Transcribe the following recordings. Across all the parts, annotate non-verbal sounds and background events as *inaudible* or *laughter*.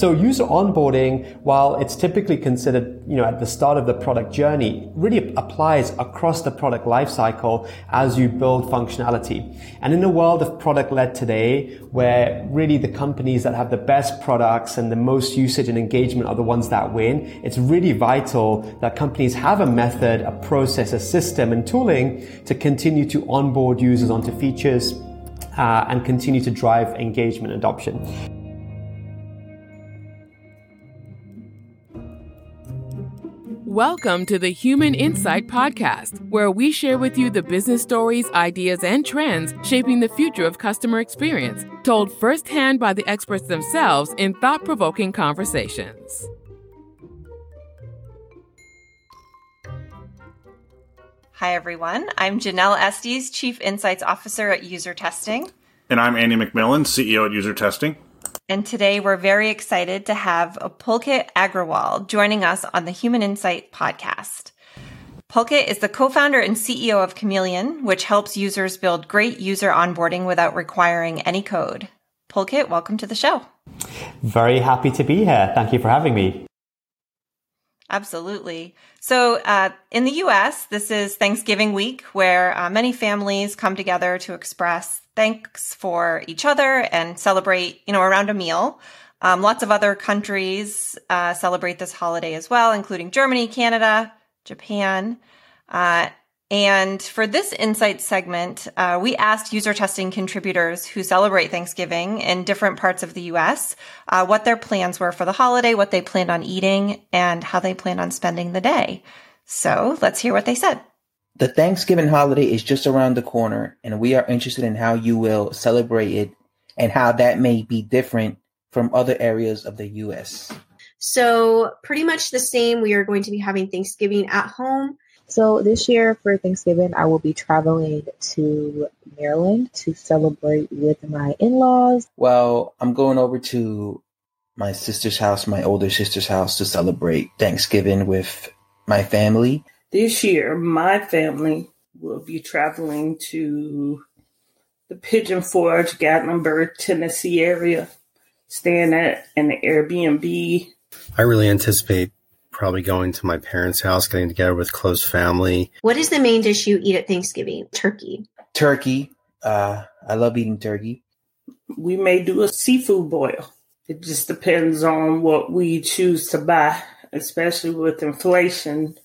So user onboarding, while it's typically considered, you know, at the start of the product journey, really applies across the product lifecycle as you build functionality. And in a world of product led today, where really the companies that have the best products and the most usage and engagement are the ones that win, it's really vital that companies have a method, a process, a system and tooling to continue to onboard users onto features uh, and continue to drive engagement adoption. Welcome to the Human Insight Podcast, where we share with you the business stories, ideas, and trends shaping the future of customer experience, told firsthand by the experts themselves in thought provoking conversations. Hi, everyone. I'm Janelle Estes, Chief Insights Officer at User Testing. And I'm Andy MacMillan, CEO at User Testing. And today we're very excited to have Pulkit Agrawal joining us on the Human Insight podcast. Pulkit is the co-founder and CEO of Chameleon, which helps users build great user onboarding without requiring any code. Pulkit, welcome to the show. Very happy to be here. Thank you for having me. Absolutely. So, uh, in the US, this is Thanksgiving week where uh, many families come together to express thanks for each other and celebrate, you know, around a meal. Um, lots of other countries uh, celebrate this holiday as well, including Germany, Canada, Japan. Uh, and for this insight segment, uh, we asked user testing contributors who celebrate Thanksgiving in different parts of the US uh, what their plans were for the holiday, what they planned on eating, and how they plan on spending the day. So let's hear what they said. The Thanksgiving holiday is just around the corner, and we are interested in how you will celebrate it and how that may be different from other areas of the US. So, pretty much the same. We are going to be having Thanksgiving at home. So, this year for Thanksgiving, I will be traveling to Maryland to celebrate with my in laws. Well, I'm going over to my sister's house, my older sister's house, to celebrate Thanksgiving with my family. This year, my family will be traveling to the Pigeon Forge, Gatlinburg, Tennessee area, staying at an Airbnb. I really anticipate probably going to my parents' house, getting together with close family. What is the main dish you eat at Thanksgiving? Turkey. Turkey. Uh, I love eating turkey. We may do a seafood boil. It just depends on what we choose to buy, especially with inflation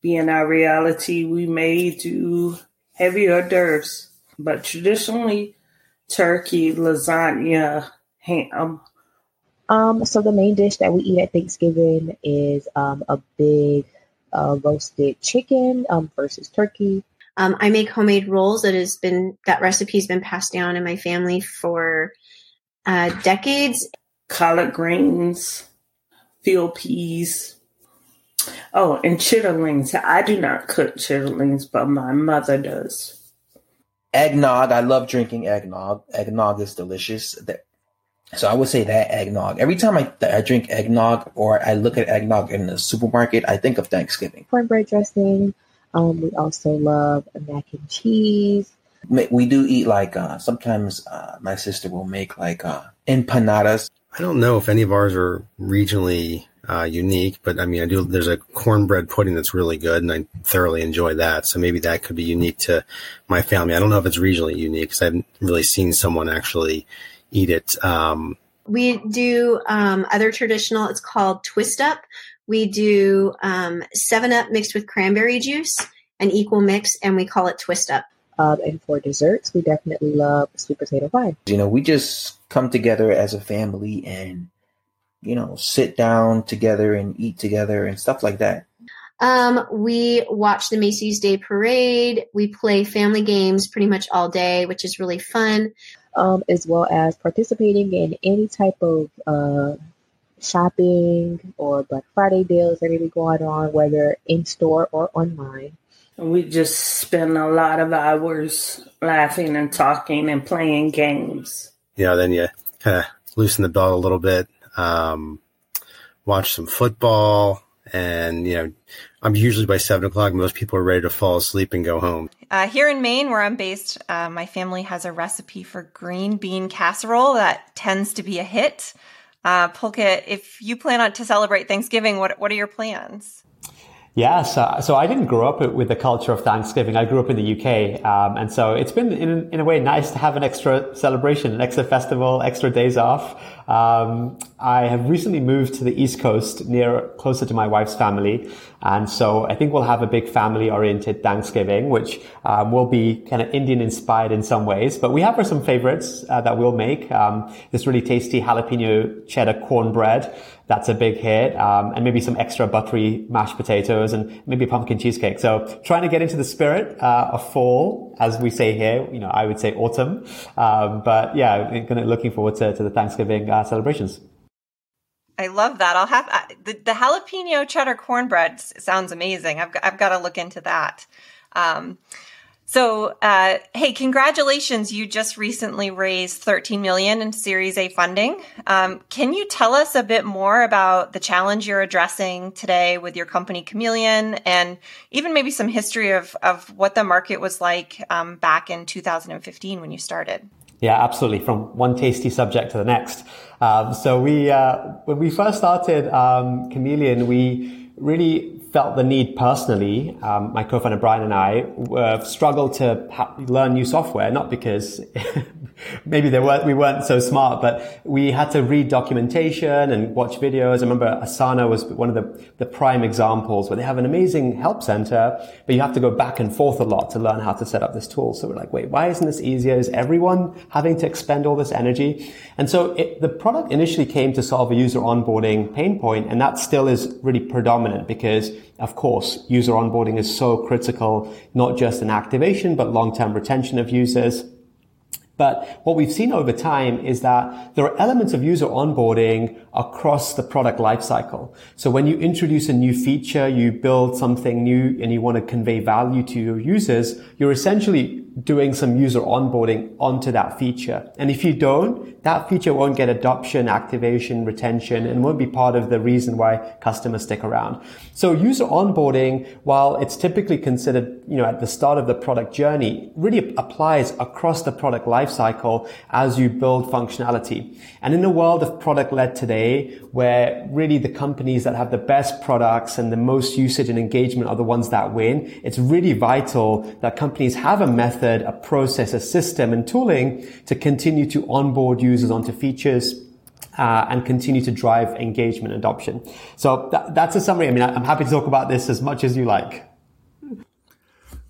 being our reality, we may do heavy hors d'oeuvres, but traditionally, turkey, lasagna, ham. Um, so the main dish that we eat at Thanksgiving is um, a big uh, roasted chicken um, versus turkey. Um, I make homemade rolls. That has been that recipe's been passed down in my family for uh, decades. Collard greens, field peas, Oh, and chitterlings. I do not cook chitterlings, but my mother does. Eggnog. I love drinking eggnog. Eggnog is delicious. So I would say that eggnog. Every time I, I drink eggnog or I look at eggnog in the supermarket, I think of Thanksgiving. Cornbread dressing. Um, we also love mac and cheese. We do eat like uh, sometimes uh, my sister will make like uh, empanadas. I don't know if any of ours are regionally uh, unique, but I mean, I do. There's a cornbread pudding that's really good, and I thoroughly enjoy that. So maybe that could be unique to my family. I don't know if it's regionally unique because I haven't really seen someone actually eat it. Um, we do um, other traditional. It's called twist up. We do um, Seven Up mixed with cranberry juice, an equal mix, and we call it twist up. Um, and for desserts, we definitely love sweet potato pie. You know, we just come together as a family and you know, sit down together and eat together and stuff like that? Um, we watch the Macy's Day Parade. We play family games pretty much all day, which is really fun. Um, as well as participating in any type of uh, shopping or Black Friday deals that may be going on, whether in store or online. We just spend a lot of hours laughing and talking and playing games. You know, then you kind of loosen the belt a little bit um, watch some football, and you know, I'm usually by seven o'clock. Most people are ready to fall asleep and go home. Uh, here in Maine, where I'm based, uh, my family has a recipe for green bean casserole that tends to be a hit. Uh, Pulkit, if you plan on to celebrate Thanksgiving, what what are your plans? Yeah, so, so I didn't grow up with the culture of Thanksgiving. I grew up in the UK. Um, and so it's been, in, in a way, nice to have an extra celebration, an extra festival, extra days off. Um, I have recently moved to the East Coast, near closer to my wife's family, and so I think we'll have a big family-oriented Thanksgiving, which um, will be kind of Indian-inspired in some ways. But we have some favorites uh, that we'll make. Um, this really tasty jalapeno cheddar cornbread. That's a big hit, um, and maybe some extra buttery mashed potatoes and maybe pumpkin cheesecake. So trying to get into the spirit uh, of fall, as we say here. You know, I would say autumn, um, but yeah, looking forward to, to the Thanksgiving. Uh, celebrations. I love that. I'll have uh, the, the jalapeno cheddar cornbread sounds amazing. I've got, I've got to look into that. Um, so, uh, hey, congratulations! You just recently raised 13 million in Series A funding. Um, can you tell us a bit more about the challenge you're addressing today with your company Chameleon, and even maybe some history of of what the market was like um, back in 2015 when you started? Yeah, absolutely. From one tasty subject to the next. Um, so we, uh, when we first started um, Chameleon, we really felt the need personally, um, my co-founder Brian and I, uh, struggled to ha- learn new software, not because *laughs* maybe they weren't, we weren't so smart, but we had to read documentation and watch videos. I remember Asana was one of the, the prime examples where they have an amazing help center, but you have to go back and forth a lot to learn how to set up this tool. So we're like, wait, why isn't this easier? Is everyone having to expend all this energy? And so it, the product initially came to solve a user onboarding pain point, and that still is really predominant because of course, user onboarding is so critical, not just in activation, but long-term retention of users. But what we've seen over time is that there are elements of user onboarding across the product lifecycle. So when you introduce a new feature, you build something new and you want to convey value to your users, you're essentially doing some user onboarding onto that feature. And if you don't, that feature won't get adoption, activation, retention, and won't be part of the reason why customers stick around. So user onboarding, while it's typically considered, you know, at the start of the product journey, really applies across the product lifecycle as you build functionality. And in a world of product led today, where really the companies that have the best products and the most usage and engagement are the ones that win, it's really vital that companies have a method method, a process, a system and tooling to continue to onboard users onto features uh, and continue to drive engagement adoption. So that, that's a summary. I mean, I'm happy to talk about this as much as you like.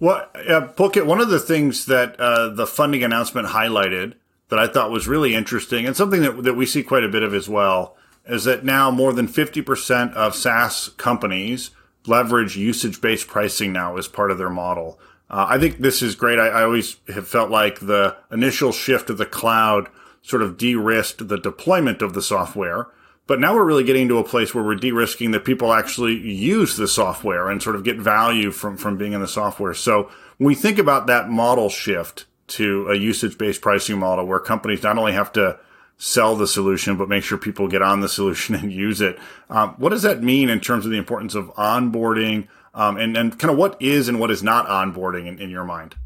Well, uh, Pulkit, one of the things that uh, the funding announcement highlighted that I thought was really interesting and something that, that we see quite a bit of as well is that now more than 50% of SaaS companies leverage usage based pricing now as part of their model. Uh, I think this is great. I, I, always have felt like the initial shift to the cloud sort of de-risked the deployment of the software. But now we're really getting to a place where we're de-risking that people actually use the software and sort of get value from, from being in the software. So when we think about that model shift to a usage-based pricing model where companies not only have to sell the solution, but make sure people get on the solution *laughs* and use it. Um, what does that mean in terms of the importance of onboarding, um, and, and kind of what is and what is not onboarding in, in your mind?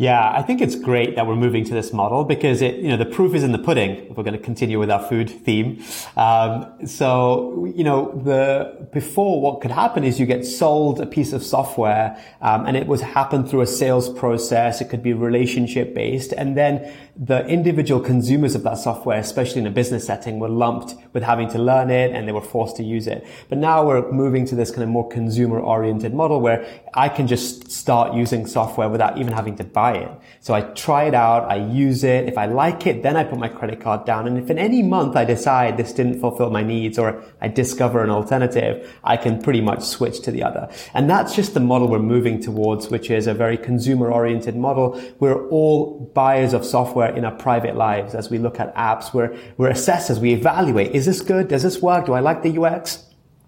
Yeah, I think it's great that we're moving to this model because it, you know, the proof is in the pudding. If we're going to continue with our food theme, um, so you know, the before what could happen is you get sold a piece of software, um, and it was happen through a sales process. It could be relationship based, and then the individual consumers of that software, especially in a business setting, were lumped with having to learn it and they were forced to use it. But now we're moving to this kind of more consumer oriented model where I can just start using software without even having to buy it. So I try it out, I use it. If I like it, then I put my credit card down. And if in any month I decide this didn't fulfill my needs or I discover an alternative, I can pretty much switch to the other. And that's just the model we're moving towards, which is a very consumer oriented model. We're all buyers of software Uh, in our private lives as we look at apps. We're, we're assessors. We evaluate. Is this good? Does this work? Do I like the UX?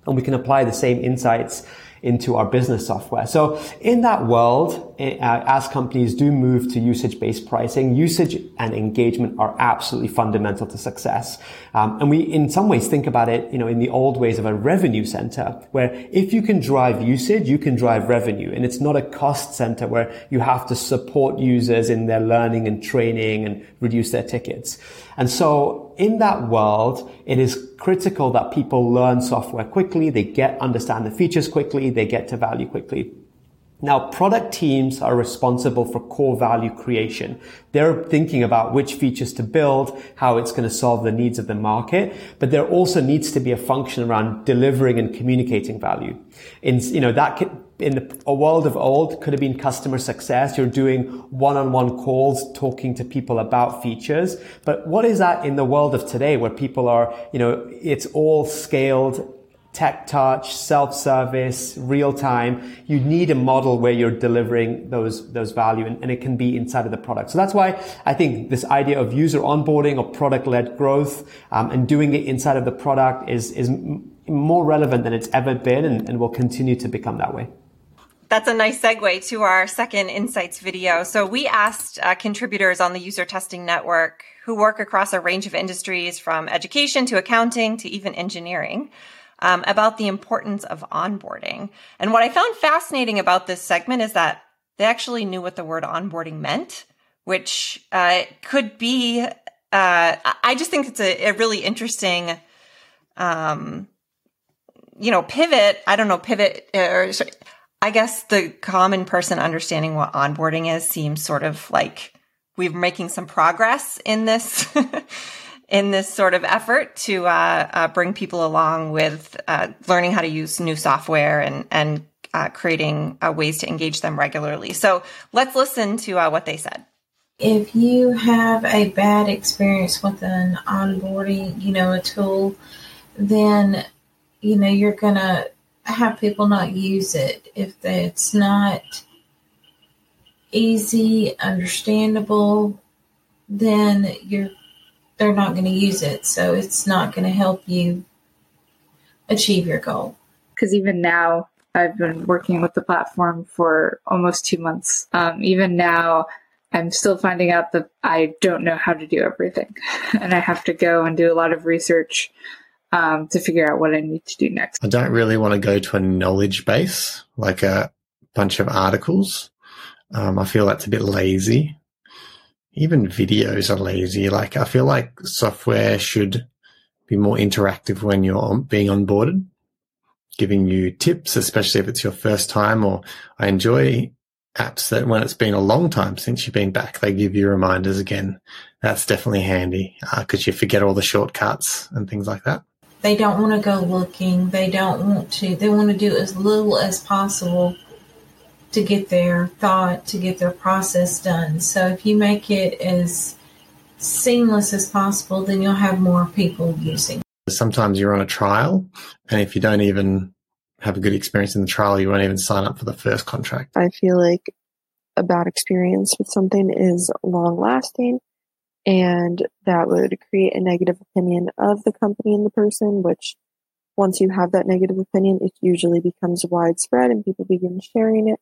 And we can apply the same insights into our business software. So in that world, eh, uh, as companies do move to usage-based pricing, usage and engagement are absolutely fundamental to success. Um, and we, in some ways, think about it, you know, in the old ways of a revenue center, where if you can drive usage, you can drive revenue, and it's not a cost center where you have to support users in their learning and training and reduce their tickets. And so in that world, it is critical that people learn software quickly, they get, understand the features quickly, they get to value quickly. Now, product teams are responsible for core value creation. They're thinking about which features to build, how it's going to solve the needs of the market, but there also needs to be a function around delivering and communicating value. In, you know, that in a world of old could have been customer success. You're doing one-on-one calls, talking to people about features. But what is that in the world of today where people are, you know, it's all scaled tech touch, self-service, real time. You need a model where you're delivering those, those value and, and, it can be inside of the product. So that's why I think this idea of user onboarding or product-led growth, um, and doing it inside of the product is, is more relevant than it's ever been and, and will continue to become that way. That's a nice segue to our second insights video. So we asked uh, contributors on the user testing network who work across a range of industries from education to accounting to even engineering um, about the importance of onboarding. And what I found fascinating about this segment is that they actually knew what the word onboarding meant, which uh, could be. Uh, I just think it's a, a really interesting, um, you know, pivot. I don't know, pivot uh, or. I guess the common person understanding what onboarding is seems sort of like we're making some progress in this *laughs* in this sort of effort to uh, uh, bring people along with uh, learning how to use new software and and uh, creating uh, ways to engage them regularly. So let's listen to uh, what they said. If you have a bad experience with an onboarding, you know, a tool, then you know you're gonna have people not use it if it's not easy, understandable. Then you're they're not going to use it. So it's not going to help you achieve your goal. Because even now, I've been working with the platform for almost two months. Um, even now, I'm still finding out that I don't know how to do everything. *laughs* and I have to go and do a lot of research um, to figure out what I need to do next. I don't really want to go to a knowledge base, like a bunch of articles. Um, I feel that's a bit lazy even videos are lazy. Like I feel like software should be more interactive when you're being onboarded, giving you tips, especially if it's your first time. Or I enjoy apps that when it's been a long time since you've been back, they give you reminders again. That's definitely handy because uh, you forget all the shortcuts and things like that. They don't want to go looking. They don't want to. They want to do as little as possible to get their thought, to get their process done. So if you make it as seamless as possible, then you'll have more people using. Sometimes you're on a trial, and if you don't even have a good experience in the trial, you won't even sign up for the first contract. I feel like a bad experience with something is long lasting, and that would create a negative opinion of the company and the person, which once you have that negative opinion, it usually becomes widespread and people begin sharing it.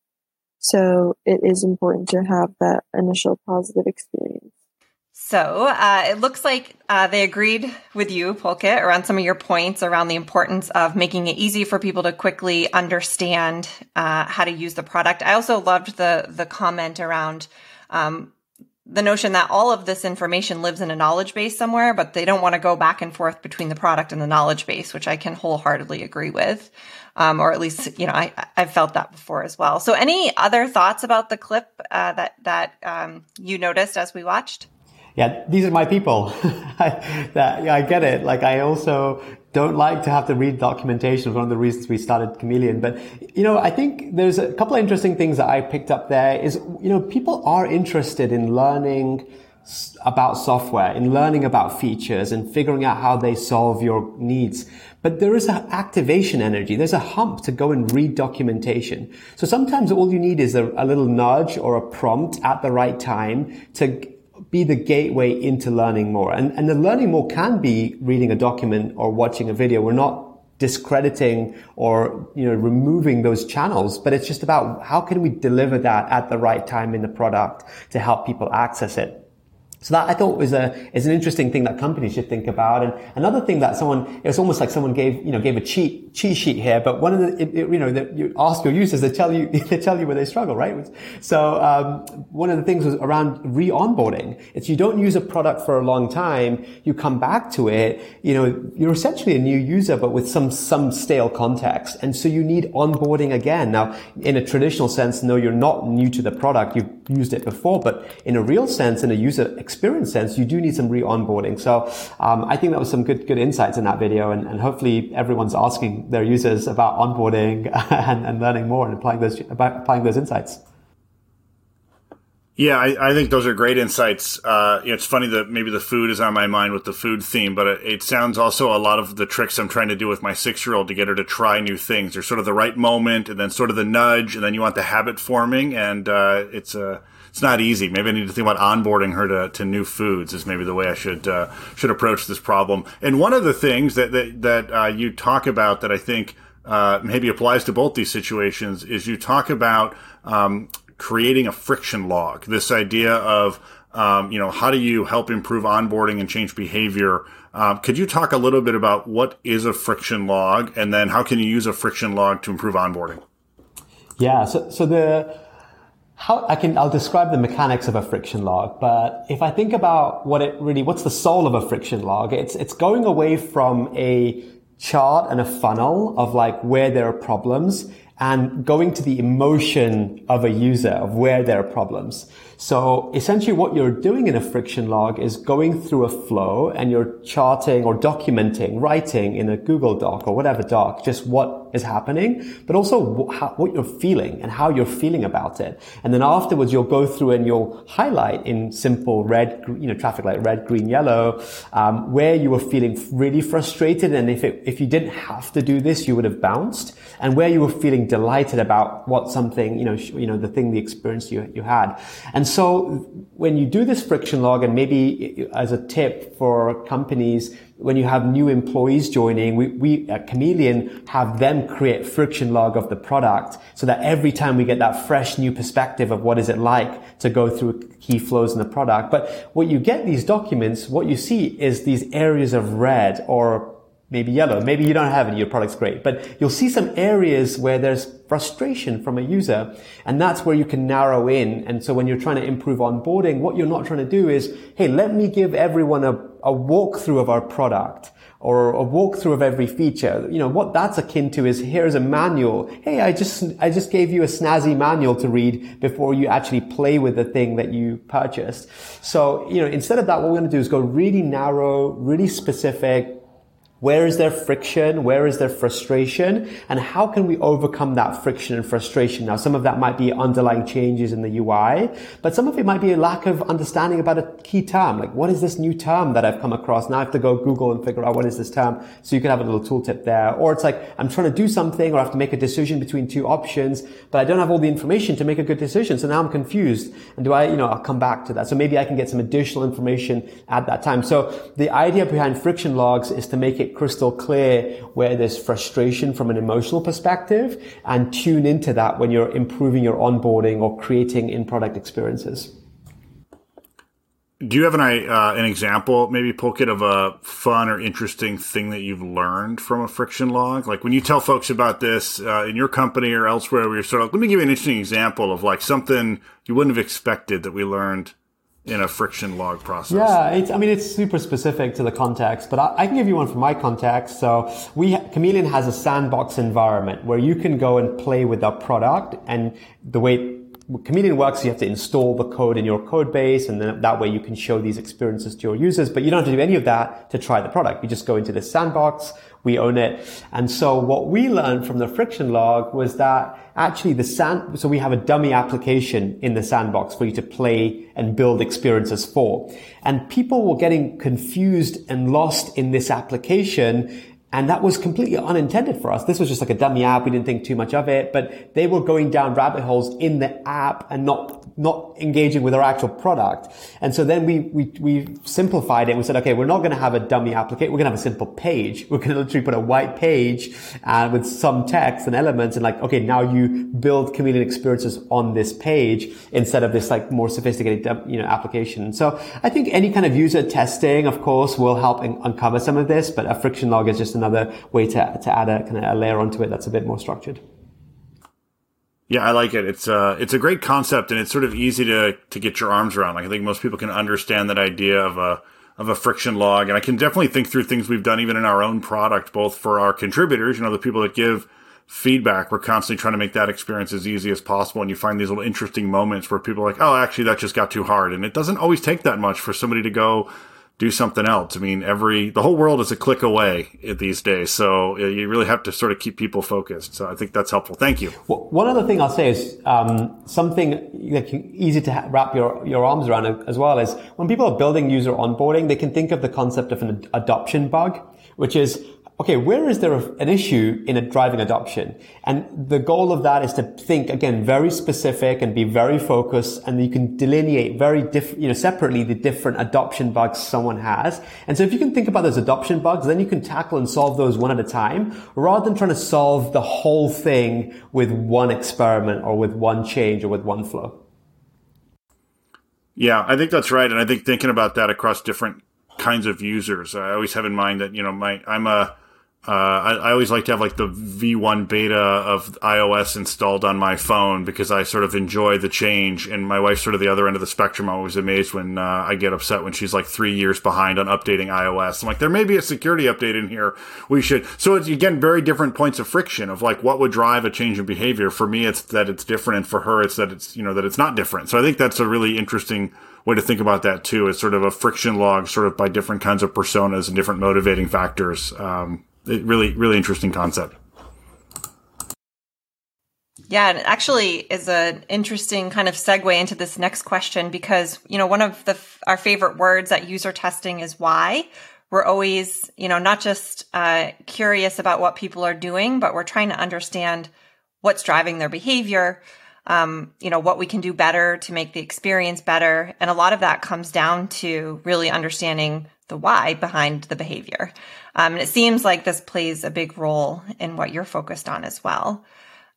So it is important to have that initial positive experience. So uh, it looks like uh, they agreed with you, Pulkit, around some of your points around the importance of making it easy for people to quickly understand uh, how to use the product. I also loved the the comment around um, the notion that all of this information lives in a knowledge base somewhere, but they don't want to go back and forth between the product and the knowledge base, which I can wholeheartedly agree with um, or at least you know I I've felt that before as well. So, any other thoughts about the clip uh, that that um, you noticed as we watched? Yeah, these are my people. *laughs* I, that, I get it. Like I also don't like to have to read documentation. One of the reasons we started Chameleon, but you know, I think there's a couple of interesting things that I picked up there. Is you know, people are interested in learning about software, in learning about features and figuring out how they solve your needs. But there is an activation energy. There's a hump to go and read documentation. So sometimes all you need is a, a little nudge or a prompt at the right time to be the gateway into learning more. And, and the learning more can be reading a document or watching a video. We're not discrediting or you know removing those channels but it's just about how can we deliver that at the right time in the product to help people access it So that I thought was a is an interesting thing that companies should think about. And another thing that someone it was almost like someone gave you know gave a cheat cheat sheet here. But one of the it, it, you know that you ask your users, they tell you *laughs* they tell you where they struggle, right? So um, one of the things was around re-onboarding. If you don't use a product for a long time, you come back to it. You know you're essentially a new user, but with some some stale context, and so you need onboarding again. Now, in a traditional sense, no, you're not new to the product. You've used it before, but in a real sense, in a user experience sense, you do need some re-onboarding. So um, I think that was some good good insights in that video, and, and hopefully everyone's asking their users about onboarding *laughs* and, and learning more and applying those applying those insights. Yeah, I, I, think those are great insights. Uh, it's funny that maybe the food is on my mind with the food theme, but it, it sounds also a lot of the tricks I'm trying to do with my six year old to get her to try new things. There's sort of the right moment, and then sort of the nudge, and then you want the habit forming, and uh, it's a it's not easy. Maybe I need to think about onboarding her to, to new foods is maybe the way I should uh, should approach this problem. And one of the things that that, that uh, you talk about that I think uh, maybe applies to both these situations is you talk about um, creating a friction log. This idea of um, you know how do you help improve onboarding and change behavior. Um, could you talk a little bit about what is a friction log, and then how can you use a friction log to improve onboarding? Yeah, so so the how I can I'll describe the mechanics of a friction log, but if I think about what it really what's the soul of a friction log, it's it's going away from a chart and a funnel of like where there are problems and going to the emotion of a user of where there are problems. So essentially what you're doing in a friction log is going through a flow and you're charting or documenting, writing in a Google Doc or whatever doc, just what is happening, but also what you're feeling and how you're feeling about it. And then afterwards you'll go through and you'll highlight in simple red, you know, traffic light, red, green, yellow, um, where you were feeling really frustrated. And if it, if you didn't have to do this, you would have bounced and where you were feeling delighted about what something, you know, you know, the thing, the experience you, you had. And so when you do this friction log and maybe as a tip for companies, when you have new employees joining, we, we at Chameleon have them create friction log of the product so that every time we get that fresh new perspective of what is it like to go through key flows in the product. But what you get these documents, what you see is these areas of red or maybe yellow. Maybe you don't have it. your product's great, but you'll see some areas where there's frustration from a user. And that's where you can narrow in. And so when you're trying to improve onboarding, what you're not trying to do is, hey, let me give everyone a, a walkthrough of our product or a walkthrough of every feature. You know, what that's akin to is here's a manual. Hey, I just, I just gave you a snazzy manual to read before you actually play with the thing that you purchased. So, you know, instead of that, what we're going to do is go really narrow, really specific, where is there friction? Where is there frustration? And how can we overcome that friction and frustration? Now, some of that might be underlying changes in the UI, but some of it might be a lack of understanding about a key term. Like, what is this new term that I've come across? Now I have to go Google and figure out what is this term. So you can have a little tooltip there. Or it's like, I'm trying to do something or I have to make a decision between two options, but I don't have all the information to make a good decision. So now I'm confused. And do I, you know, I'll come back to that. So maybe I can get some additional information at that time. So the idea behind friction logs is to make it crystal clear where there's frustration from an emotional perspective and tune into that when you're improving your onboarding or creating in product experiences. Do you have an uh, an example, maybe Pulkit, of a fun or interesting thing that you've learned from a friction log? Like when you tell folks about this uh, in your company or elsewhere, where you're sort of, let me give you an interesting example of like something you wouldn't have expected that we learned in a friction log process? Yeah, I mean, it's super specific to the context, but I, I, can give you one from my context. So we, Chameleon has a sandbox environment where you can go and play with our product and the way Chameleon works, you have to install the code in your code base, and then that way you can show these experiences to your users. But you don't have to do any of that to try the product. You just go into this sandbox, we own it. And so what we learned from the friction log was that actually the sand, so we have a dummy application in the sandbox for you to play and build experiences for. And people were getting confused and lost in this application And that was completely unintended for us. This was just like a dummy app. We didn't think too much of it, but they were going down rabbit holes in the app and not, not engaging with our actual product. And so then we, we, we simplified it. We said, okay, we're not going to have a dummy application. We're going to have a simple page. We're going to literally put a white page uh, with some text and elements and like, okay, now you build chameleon experiences on this page instead of this like more sophisticated, you know, application. So I think any kind of user testing, of course, will help in- uncover some of this, but a friction log is just another way to, to add a kind of a layer onto it that's a bit more structured. Yeah, I like it. It's uh it's a great concept and it's sort of easy to to get your arms around. Like I think most people can understand that idea of a of a friction log. And I can definitely think through things we've done even in our own product, both for our contributors, you know, the people that give feedback. We're constantly trying to make that experience as easy as possible. And you find these little interesting moments where people are like, Oh, actually that just got too hard. And it doesn't always take that much for somebody to go do something else. I mean, every, the whole world is a click away these days. So you really have to sort of keep people focused. So I think that's helpful. Thank you. Well, one other thing I'll say is, um, something like easy to wrap your, your arms around as well is when people are building user onboarding, they can think of the concept of an adoption bug, which is okay, where is there an issue in a driving adoption? And the goal of that is to think again very specific and be very focused, and you can delineate very different, you know, separately the different adoption bugs someone has. And so if you can think about those adoption bugs, then you can tackle and solve those one at a time, rather than trying to solve the whole thing with one experiment or with one change or with one flow. Yeah, I think that's right, and I think thinking about that across different kinds of users, I always have in mind that you know my I'm a uh, I, I, always like to have like the V1 beta of iOS installed on my phone because I sort of enjoy the change. And my wife's sort of the other end of the spectrum. I'm always amazed when uh, I get upset when she's like three years behind on updating iOS. I'm like, there may be a security update in here. We should. So it's again very different points of friction of like what would drive a change in behavior. For me, it's that it's different, and for her, it's that it's you know that it's not different. So I think that's a really interesting way to think about that too. It's sort of a friction log, sort of by different kinds of personas and different motivating factors. Um, it really, really interesting concept. Yeah, it actually is an interesting kind of segue into this next question because, you know, one of the our favorite words at user testing is why. We're always, you know, not just uh, curious about what people are doing, but we're trying to understand what's driving their behavior, um, you know, what we can do better to make the experience better. And a lot of that comes down to really understanding the why behind the behavior. Um, and it seems like this plays a big role in what you're focused on as well.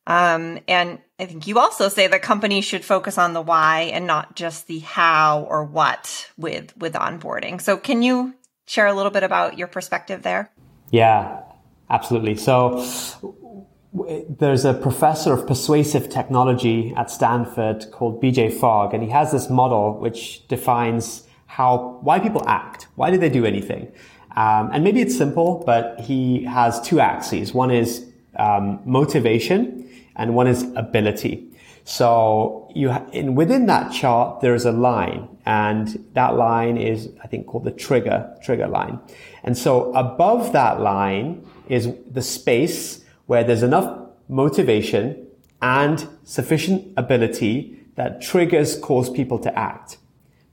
Um, and I think you also say that companies should focus on the why and not just the how or what with with onboarding. So can you share a little bit about your perspective there? Yeah, absolutely. So there's a professor of persuasive technology at Stanford called BJ Fogg, and he has this model which defines how why people act. Why do they do anything? Um, and maybe it's simple, but he has two axes. One is um, motivation, and one is ability. So you ha- in, within that chart, there is a line, and that line is, I think, called the trigger trigger line. And so above that line is the space where there's enough motivation and sufficient ability that triggers cause people to act.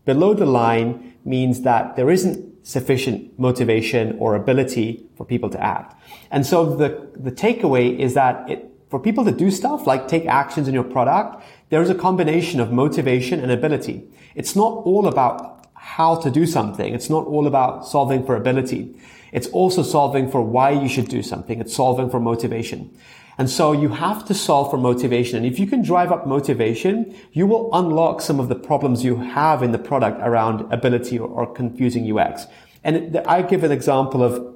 Below the line means that there isn't sufficient motivation or ability for people to act. And so the, the takeaway is that it, for people to do stuff like take actions in your product, there is a combination of motivation and ability. It's not all about how to do something. It's not all about solving for ability. It's also solving for why you should do something. It's solving for motivation. And so you have to solve for motivation. And if you can drive up motivation, you will unlock some of the problems you have in the product around ability or, or confusing UX. And I give an example of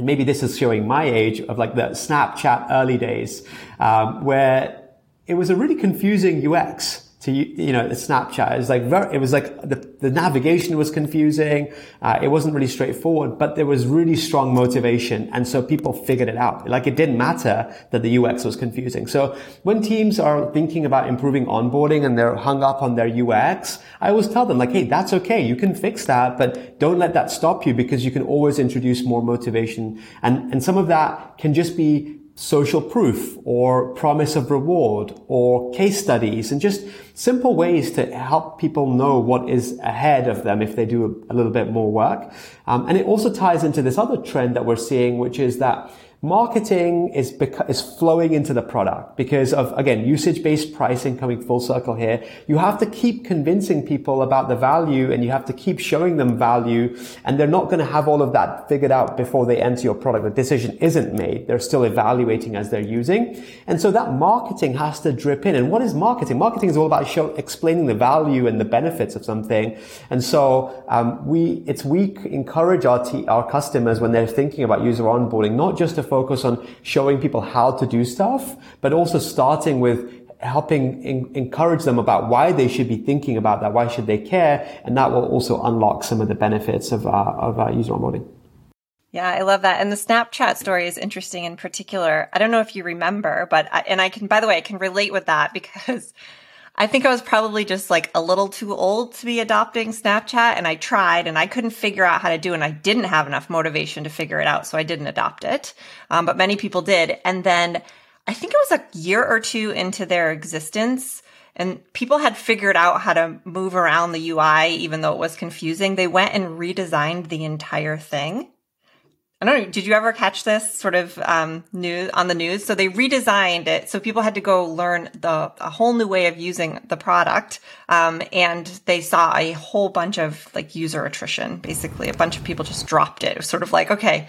maybe this is showing my age of like the Snapchat early days, um, where it was a really confusing UX to you know the Snapchat. It was like very, it was like the, the navigation was confusing. Uh, it wasn't really straightforward, but there was really strong motivation, and so people figured it out. Like it didn't matter that the UX was confusing. So when teams are thinking about improving onboarding and they're hung up on their UX, I always tell them like, hey, that's okay. You can fix that, but don't let that stop you because you can always introduce more motivation, and and some of that can just be social proof or promise of reward or case studies and just simple ways to help people know what is ahead of them if they do a, little bit more work. Um, and it also ties into this other trend that we're seeing, which is that marketing is beca- is flowing into the product because of again usage-based pricing coming full circle here. You have to keep convincing people about the value and you have to keep showing them value and they're not going to have all of that figured out before they enter your product. The decision isn't made. They're still evaluating as they're using. And so that marketing has to drip in. And what is marketing? Marketing is all about show, explaining the value and the benefits of something. And so um, we it's we encourage our t- our customers when they're thinking about user onboarding not just to focus on showing people how to do stuff, but also starting with helping in, encourage them about why they should be thinking about that, why should they care, and that will also unlock some of the benefits of, uh, of uh, user onboarding. Yeah, I love that. And the Snapchat story is interesting in particular. I don't know if you remember, but I, and I can, by the way, I can relate with that *laughs* because I think I was probably just like a little too old to be adopting Snapchat and I tried and I couldn't figure out how to do it and I didn't have enough motivation to figure it out. So I didn't adopt it. Um, but many people did. And then I think it was a year or two into their existence and people had figured out how to move around the UI, even though it was confusing. They went and redesigned the entire thing. I don't know. Did you ever catch this sort of um, news on the news? So they redesigned it, so people had to go learn the a whole new way of using the product, um, and they saw a whole bunch of like user attrition. Basically, a bunch of people just dropped it. It was sort of like, okay,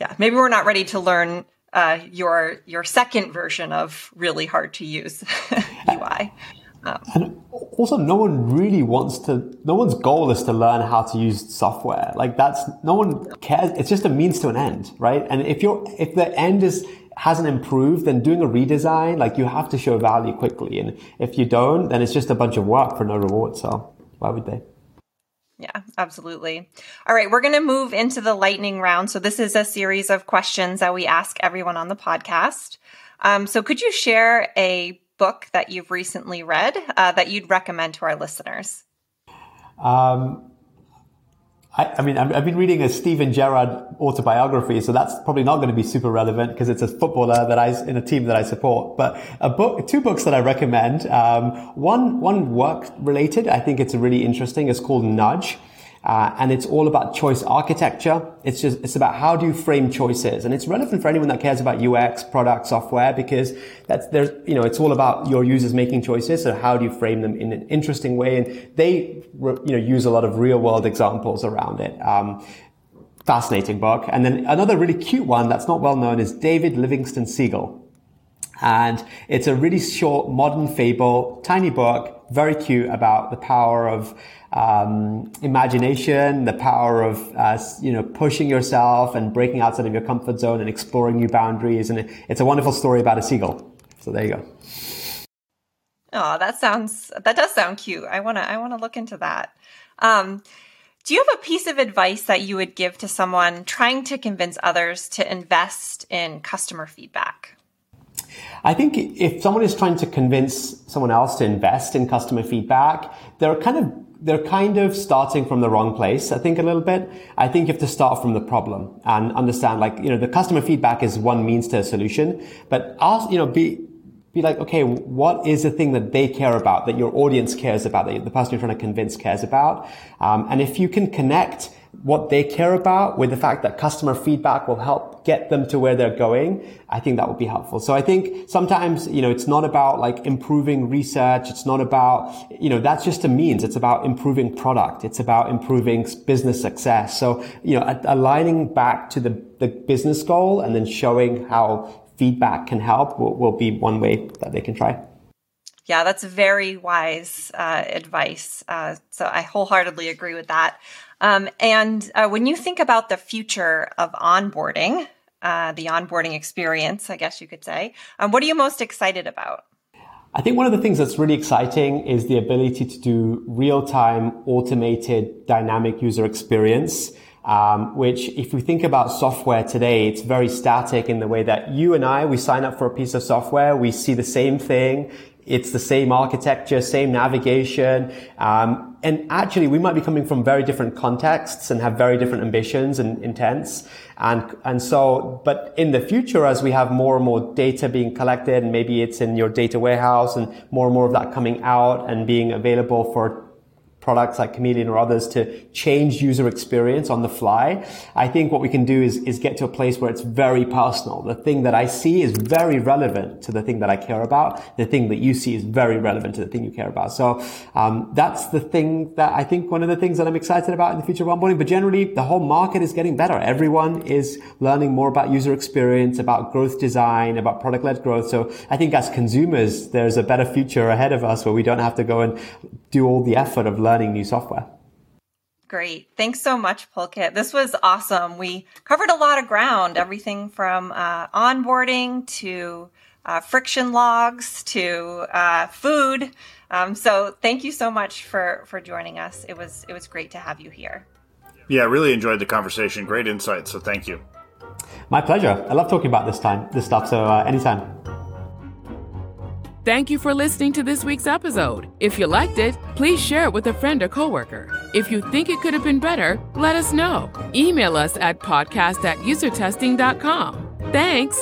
yeah, maybe we're not ready to learn uh, your your second version of really hard to use *laughs* UI. Um, also, no one really wants to. No one's goal is to learn how to use software. Like that's no one cares. It's just a means to an end, right? And if you're if the end is hasn't improved, then doing a redesign, like you have to show value quickly. And if you don't, then it's just a bunch of work for no reward. So why would they? Yeah, absolutely. All right, we're going to move into the lightning round. So this is a series of questions that we ask everyone on the podcast. Um, so could you share a book that you've recently read uh, that you'd recommend to our listeners? Um, I, I, mean, I've been reading a Steven Gerrard autobiography, so that's probably not going to be super relevant because it's a footballer that I in a team that I support. But a book, two books that I recommend. Um, one, one work related. I think it's really interesting. It's called Nudge. Uh, and it's all about choice architecture. It's just, it's about how do you frame choices. And it's relevant for anyone that cares about UX, product, software, because that's, there's, you know, it's all about your users making choices. So how do you frame them in an interesting way? And they, you know, use a lot of real world examples around it. Um, fascinating book. And then another really cute one that's not well known is David Livingston Seagull. And it's a really short modern fable, tiny book, very cute about the power of um, imagination, the power of uh, you know pushing yourself and breaking outside of your comfort zone and exploring new boundaries. And it's a wonderful story about a seagull. So there you go. Oh, that sounds that does sound cute. I wanna I wanna look into that. Um, do you have a piece of advice that you would give to someone trying to convince others to invest in customer feedback? I think if someone is trying to convince someone else to invest in customer feedback, they're kind of they're kind of starting from the wrong place, I think, a little bit. I think you have to start from the problem and understand, like, you know, the customer feedback is one means to a solution, but ask, you know, be, be like, okay, what is the thing that they care about, that your audience cares about, that the person you're trying to convince cares about? Um, and if you can connect what they care about with the fact that customer feedback will help get them to where they're going, I think that would be helpful. So I think sometimes, you know, it's not about like improving research. It's not about, you know, that's just a means. It's about improving product. It's about improving business success. So, you know, aligning back to the, the business goal and then showing how feedback can help will, will be one way that they can try. Yeah, that's very wise uh, advice. Uh, so I wholeheartedly agree with that. Um, and uh, when you think about the future of onboarding, uh, the onboarding experience, I guess you could say, um, what are you most excited about? I think one of the things that's really exciting is the ability to do real time automated dynamic user experience. Um, which if we think about software today, it's very static in the way that you and I, we sign up for a piece of software, we see the same thing It's the same architecture, same navigation. Um, and actually, we might be coming from very different contexts and have very different ambitions and intents. And, and so, but in the future, as we have more and more data being collected, and maybe it's in your data warehouse and more and more of that coming out and being available for products like Chameleon or others to change user experience on the fly. I think what we can do is, is get to a place where it's very personal. The thing that I see is very relevant to the thing that I care about. The thing that you see is very relevant to the thing you care about. So um, that's the thing that I think one of the things that I'm excited about in the future of onboarding. But generally, the whole market is getting better. Everyone is learning more about user experience, about growth design, about product led growth. So I think as consumers, there's a better future ahead of us where we don't have to go and do all the effort of learning learning new software. Great. Thanks so much, Pulkit. This was awesome. We covered a lot of ground, everything from uh, onboarding to uh, friction logs to uh, food. Um, so thank you so much for, for joining us. It was, it was great to have you here. Yeah, I really enjoyed the conversation. Great insight. So thank you. My pleasure. I love talking about this time, this stuff. So uh, anytime. Thank you for listening to this week's episode. If you liked it, please share it with a friend or coworker. If you think it could have been better, let us know. Email us at podcast at usertesting.com. Thanks.